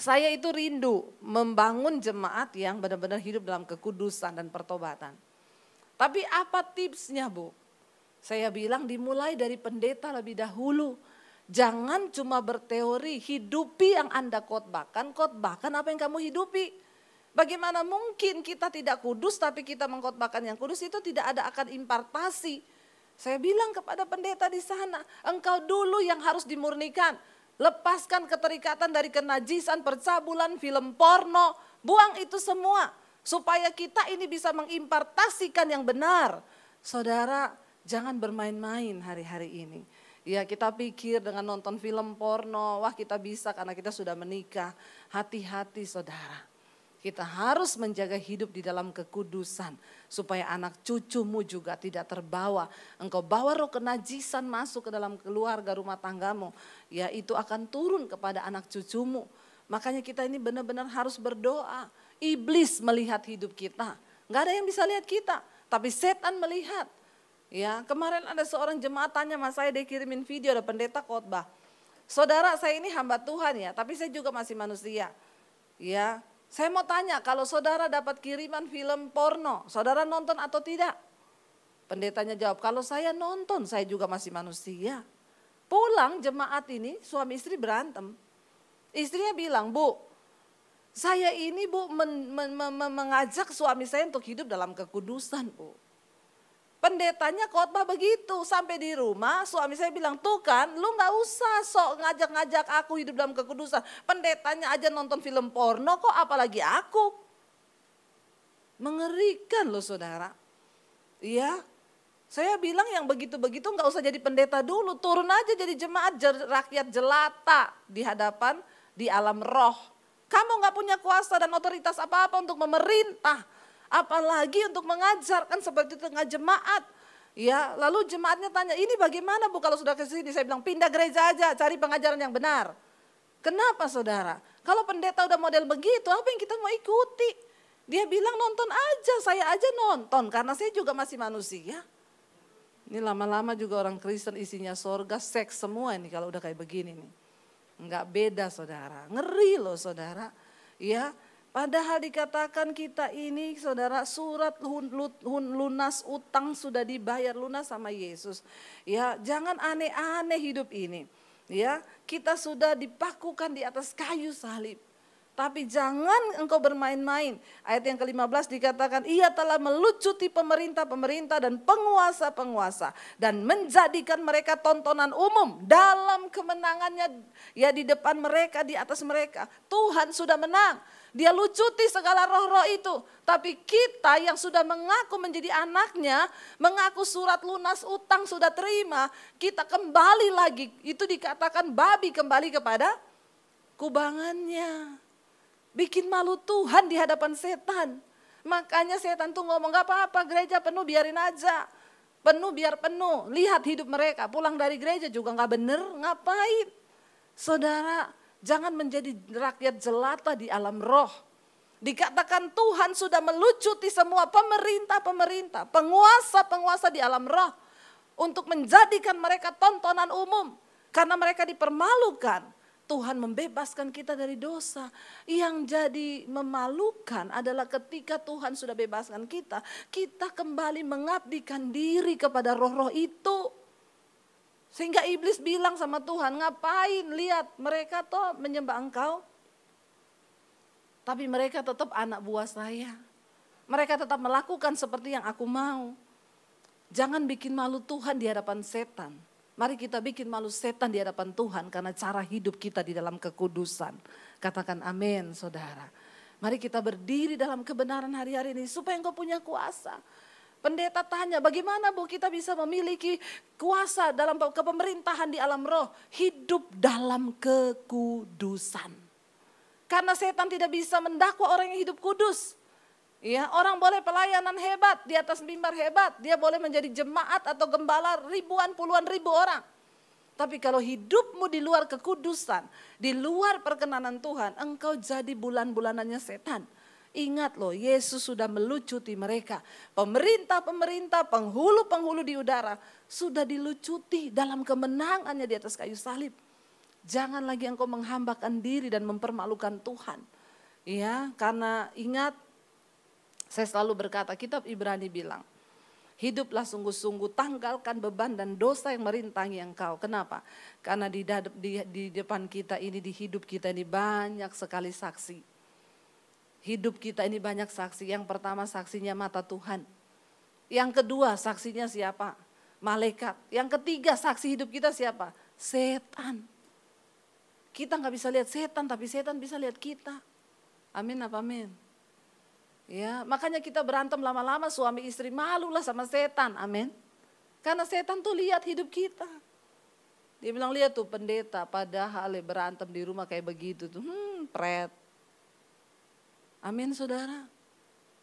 saya itu rindu membangun jemaat yang benar-benar hidup dalam kekudusan dan pertobatan. Tapi apa tipsnya Bu? Saya bilang dimulai dari pendeta lebih dahulu. Jangan cuma berteori, hidupi yang Anda khotbahkan, khotbahkan apa yang kamu hidupi. Bagaimana mungkin kita tidak kudus tapi kita mengkhotbahkan yang kudus itu tidak ada akan impartasi. Saya bilang kepada pendeta di sana, engkau dulu yang harus dimurnikan. Lepaskan keterikatan dari kenajisan, percabulan, film porno. Buang itu semua. supaya kita ini bisa mengimpartasikan yang benar. Saudara, jangan bermain-main hari-hari ini. Ya kita pikir dengan nonton film porno, wah kita bisa karena kita sudah menikah. Hati-hati saudara. Kita harus menjaga hidup di dalam kekudusan. Supaya anak cucumu juga tidak terbawa. Engkau bawa roh kenajisan masuk ke dalam keluarga rumah tanggamu. Ya itu akan turun kepada anak cucumu. Makanya kita ini benar-benar harus berdoa. Iblis melihat hidup kita. Gak ada yang bisa lihat kita. Tapi setan melihat. Ya, kemarin ada seorang jemaat tanya mas saya dia kirimin video ada pendeta khotbah. Saudara saya ini hamba Tuhan ya, tapi saya juga masih manusia. Ya, saya mau tanya kalau saudara dapat kiriman film porno, saudara nonton atau tidak? Pendetanya jawab, kalau saya nonton, saya juga masih manusia. Pulang jemaat ini suami istri berantem. Istrinya bilang, Bu, saya ini bu men, men, men, mengajak suami saya untuk hidup dalam kekudusan bu. Pendetanya khotbah begitu sampai di rumah suami saya bilang tuh kan lu nggak usah sok ngajak-ngajak aku hidup dalam kekudusan. Pendetanya aja nonton film porno kok apalagi aku. Mengerikan loh saudara. Iya saya bilang yang begitu-begitu nggak usah jadi pendeta dulu. Turun aja jadi jemaat rakyat jelata di hadapan di alam roh. Kamu nggak punya kuasa dan otoritas apa-apa untuk memerintah apalagi untuk mengajarkan seperti tengah jemaat. Ya, lalu jemaatnya tanya, ini bagaimana bu kalau sudah ke sini? Saya bilang pindah gereja aja, cari pengajaran yang benar. Kenapa saudara? Kalau pendeta udah model begitu, apa yang kita mau ikuti? Dia bilang nonton aja, saya aja nonton karena saya juga masih manusia. Ini lama-lama juga orang Kristen isinya sorga, seks semua ini kalau udah kayak begini nih. Enggak beda saudara, ngeri loh saudara. Ya, Padahal dikatakan kita ini saudara surat lunas utang sudah dibayar lunas sama Yesus. Ya, jangan aneh-aneh hidup ini. Ya, kita sudah dipakukan di atas kayu salib. Tapi jangan engkau bermain-main. Ayat yang ke-15 dikatakan, ia telah melucuti pemerintah-pemerintah dan penguasa-penguasa. Dan menjadikan mereka tontonan umum dalam kemenangannya ya di depan mereka, di atas mereka. Tuhan sudah menang. Dia lucuti segala roh-roh itu. Tapi kita yang sudah mengaku menjadi anaknya, mengaku surat lunas utang sudah terima, kita kembali lagi. Itu dikatakan babi kembali kepada kubangannya. Bikin malu Tuhan di hadapan setan. Makanya setan tuh ngomong gak apa-apa gereja penuh biarin aja. Penuh biar penuh. Lihat hidup mereka. Pulang dari gereja juga gak bener. Ngapain? Saudara Jangan menjadi rakyat jelata di alam roh. Dikatakan Tuhan sudah melucuti semua pemerintah-pemerintah, penguasa-penguasa di alam roh. Untuk menjadikan mereka tontonan umum. Karena mereka dipermalukan. Tuhan membebaskan kita dari dosa. Yang jadi memalukan adalah ketika Tuhan sudah bebaskan kita, kita kembali mengabdikan diri kepada roh-roh itu. Sehingga iblis bilang sama Tuhan, ngapain lihat mereka toh menyembah engkau. Tapi mereka tetap anak buah saya. Mereka tetap melakukan seperti yang aku mau. Jangan bikin malu Tuhan di hadapan setan. Mari kita bikin malu setan di hadapan Tuhan karena cara hidup kita di dalam kekudusan. Katakan amin saudara. Mari kita berdiri dalam kebenaran hari-hari ini supaya engkau punya kuasa. Pendeta tanya, bagaimana Bu kita bisa memiliki kuasa dalam kepemerintahan di alam roh? Hidup dalam kekudusan. Karena setan tidak bisa mendakwa orang yang hidup kudus. Ya, orang boleh pelayanan hebat di atas mimbar hebat, dia boleh menjadi jemaat atau gembala ribuan puluhan ribu orang. Tapi kalau hidupmu di luar kekudusan, di luar perkenanan Tuhan, engkau jadi bulan-bulanannya setan Ingat loh, Yesus sudah melucuti mereka. Pemerintah-pemerintah, penghulu-penghulu di udara sudah dilucuti dalam kemenangannya di atas kayu salib. Jangan lagi engkau menghambakan diri dan mempermalukan Tuhan. Ya, karena ingat saya selalu berkata, kitab Ibrani bilang, Hiduplah sungguh-sungguh, tanggalkan beban dan dosa yang merintangi engkau. Kenapa? Karena di, di, di depan kita ini, di hidup kita ini banyak sekali saksi Hidup kita ini banyak saksi. Yang pertama saksinya mata Tuhan. Yang kedua saksinya siapa? Malaikat. Yang ketiga saksi hidup kita siapa? Setan. Kita nggak bisa lihat setan, tapi setan bisa lihat kita. Amin apa amin? Ya, makanya kita berantem lama-lama suami istri malulah sama setan. Amin. Karena setan tuh lihat hidup kita. Dia bilang lihat tuh pendeta padahal berantem di rumah kayak begitu tuh. Hmm, pret. Amin saudara.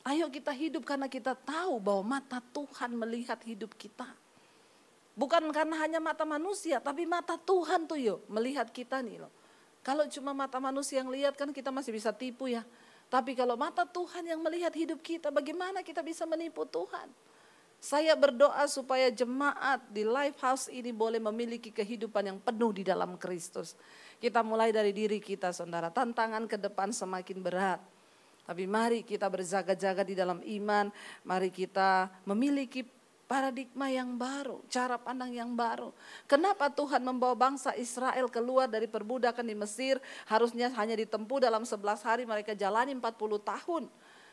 Ayo kita hidup karena kita tahu bahwa mata Tuhan melihat hidup kita. Bukan karena hanya mata manusia, tapi mata Tuhan tuh yuk melihat kita nih loh. Kalau cuma mata manusia yang lihat kan kita masih bisa tipu ya. Tapi kalau mata Tuhan yang melihat hidup kita, bagaimana kita bisa menipu Tuhan? Saya berdoa supaya jemaat di Life House ini boleh memiliki kehidupan yang penuh di dalam Kristus. Kita mulai dari diri kita saudara, tantangan ke depan semakin berat. Tapi mari kita berjaga-jaga di dalam iman, mari kita memiliki paradigma yang baru, cara pandang yang baru. Kenapa Tuhan membawa bangsa Israel keluar dari perbudakan di Mesir, harusnya hanya ditempuh dalam 11 hari, mereka jalani 40 tahun.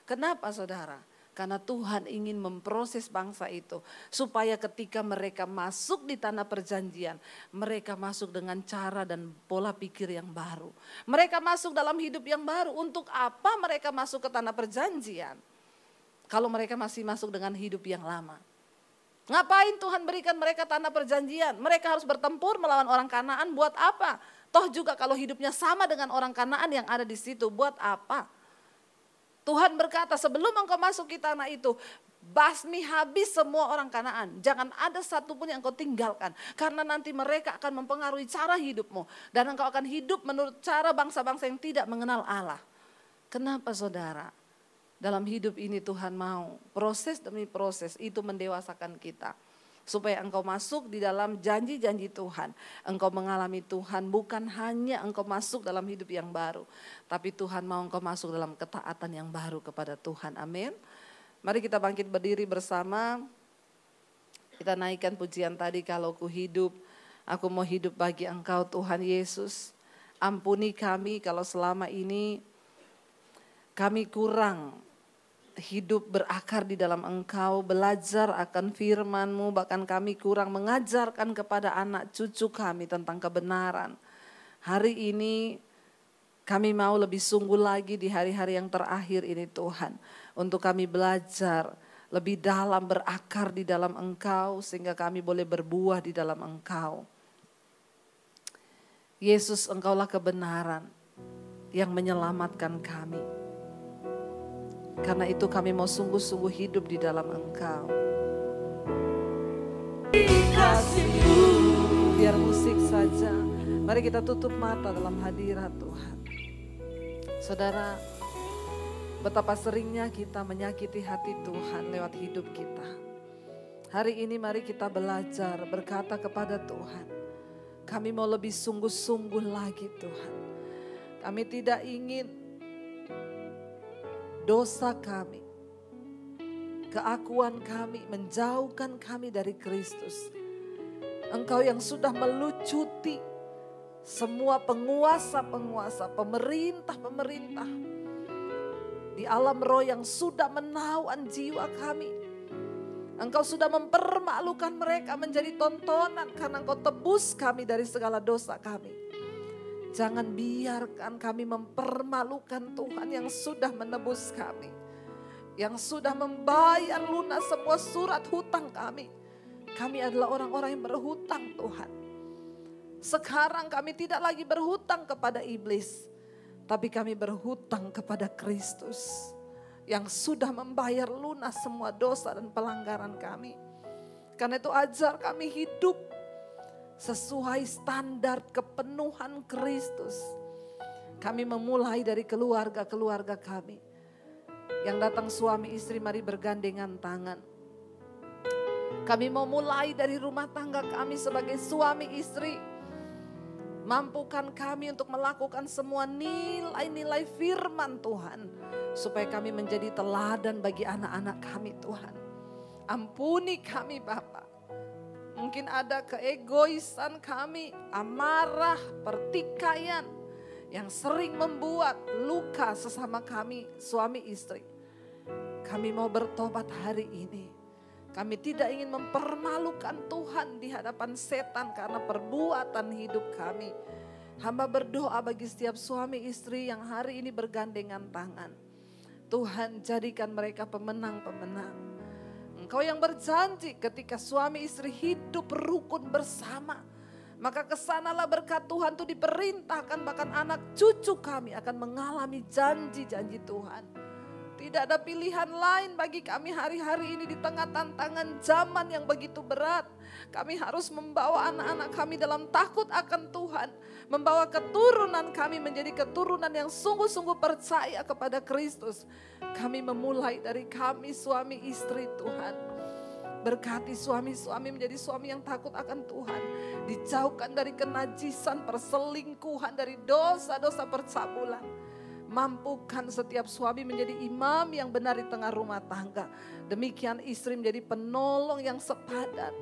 Kenapa saudara? Karena Tuhan ingin memproses bangsa itu supaya ketika mereka masuk di tanah perjanjian, mereka masuk dengan cara dan pola pikir yang baru. Mereka masuk dalam hidup yang baru. Untuk apa mereka masuk ke tanah perjanjian? Kalau mereka masih masuk dengan hidup yang lama. Ngapain Tuhan berikan mereka tanah perjanjian? Mereka harus bertempur melawan orang Kanaan buat apa? Toh juga kalau hidupnya sama dengan orang Kanaan yang ada di situ, buat apa? Tuhan berkata sebelum engkau masuk ke tanah itu, basmi habis semua orang Kanaan. Jangan ada satupun yang engkau tinggalkan. Karena nanti mereka akan mempengaruhi cara hidupmu. Dan engkau akan hidup menurut cara bangsa-bangsa yang tidak mengenal Allah. Kenapa saudara? Dalam hidup ini Tuhan mau proses demi proses itu mendewasakan kita. Supaya engkau masuk di dalam janji-janji Tuhan. Engkau mengalami Tuhan bukan hanya engkau masuk dalam hidup yang baru. Tapi Tuhan mau engkau masuk dalam ketaatan yang baru kepada Tuhan. Amin. Mari kita bangkit berdiri bersama. Kita naikkan pujian tadi kalau ku hidup. Aku mau hidup bagi engkau Tuhan Yesus. Ampuni kami kalau selama ini kami kurang hidup berakar di dalam engkau, belajar akan firman-Mu, bahkan kami kurang mengajarkan kepada anak cucu kami tentang kebenaran. Hari ini kami mau lebih sungguh lagi di hari-hari yang terakhir ini Tuhan. Untuk kami belajar lebih dalam berakar di dalam engkau sehingga kami boleh berbuah di dalam engkau. Yesus engkaulah kebenaran yang menyelamatkan kami. Karena itu kami mau sungguh-sungguh hidup di dalam Engkau. Biar musik saja. Mari kita tutup mata dalam hadirat Tuhan. Saudara, betapa seringnya kita menyakiti hati Tuhan lewat hidup kita. Hari ini mari kita belajar berkata kepada Tuhan. Kami mau lebih sungguh-sungguh lagi Tuhan. Kami tidak ingin dosa kami, keakuan kami menjauhkan kami dari Kristus. Engkau yang sudah melucuti semua penguasa-penguasa, pemerintah-pemerintah di alam roh yang sudah menawan jiwa kami. Engkau sudah mempermalukan mereka menjadi tontonan karena engkau tebus kami dari segala dosa kami. Jangan biarkan kami mempermalukan Tuhan yang sudah menebus kami. Yang sudah membayar lunas semua surat hutang kami. Kami adalah orang-orang yang berhutang Tuhan. Sekarang kami tidak lagi berhutang kepada iblis. Tapi kami berhutang kepada Kristus. Yang sudah membayar lunas semua dosa dan pelanggaran kami. Karena itu ajar kami hidup sesuai standar kepenuhan Kristus. Kami memulai dari keluarga-keluarga kami. Yang datang suami istri mari bergandengan tangan. Kami mau mulai dari rumah tangga kami sebagai suami istri. Mampukan kami untuk melakukan semua nilai-nilai firman Tuhan. Supaya kami menjadi teladan bagi anak-anak kami Tuhan. Ampuni kami Bapak Mungkin ada keegoisan kami, amarah, pertikaian yang sering membuat luka sesama kami suami istri. Kami mau bertobat hari ini. Kami tidak ingin mempermalukan Tuhan di hadapan setan karena perbuatan hidup kami. Hamba berdoa bagi setiap suami istri yang hari ini bergandengan tangan. Tuhan jadikan mereka pemenang-pemenang. Engkau yang berjanji ketika suami istri hidup rukun bersama. Maka ke sanalah berkat Tuhan itu diperintahkan bahkan anak cucu kami akan mengalami janji-janji Tuhan. Tidak ada pilihan lain bagi kami hari-hari ini di tengah tantangan zaman yang begitu berat. Kami harus membawa anak-anak kami dalam takut akan Tuhan. Membawa keturunan kami menjadi keturunan yang sungguh-sungguh percaya kepada Kristus. Kami memulai dari kami suami istri Tuhan. Berkati suami-suami menjadi suami yang takut akan Tuhan. Dijauhkan dari kenajisan, perselingkuhan, dari dosa-dosa percabulan Mampukan setiap suami menjadi imam yang benar di tengah rumah tangga. Demikian istri menjadi penolong yang sepadan.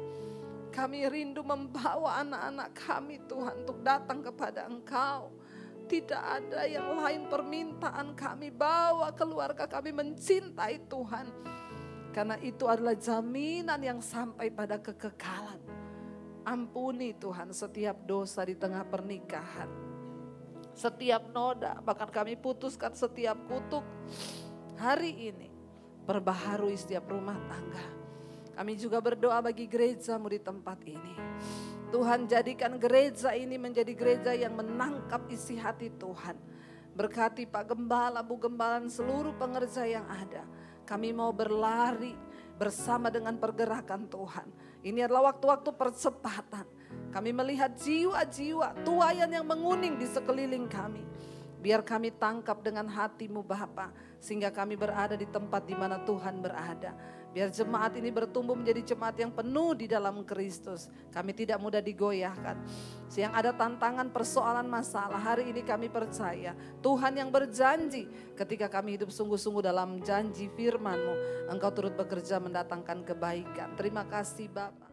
Kami rindu membawa anak-anak kami Tuhan untuk datang kepada Engkau. Tidak ada yang lain permintaan kami bawa keluarga kami mencintai Tuhan. Karena itu adalah jaminan yang sampai pada kekekalan. Ampuni Tuhan setiap dosa di tengah pernikahan setiap noda, bahkan kami putuskan setiap kutuk hari ini. Perbaharui setiap rumah tangga. Kami juga berdoa bagi gerejamu di tempat ini. Tuhan jadikan gereja ini menjadi gereja yang menangkap isi hati Tuhan. Berkati Pak Gembala, Bu Gembala, seluruh pengerja yang ada. Kami mau berlari bersama dengan pergerakan Tuhan. Ini adalah waktu-waktu percepatan kami melihat jiwa-jiwa tuayan yang menguning di sekeliling kami. Biar kami tangkap dengan hatimu Bapa sehingga kami berada di tempat di mana Tuhan berada. Biar jemaat ini bertumbuh menjadi jemaat yang penuh di dalam Kristus. Kami tidak mudah digoyahkan. Siang ada tantangan, persoalan, masalah. Hari ini kami percaya Tuhan yang berjanji ketika kami hidup sungguh-sungguh dalam janji firman-Mu. Engkau turut bekerja mendatangkan kebaikan. Terima kasih Bapak.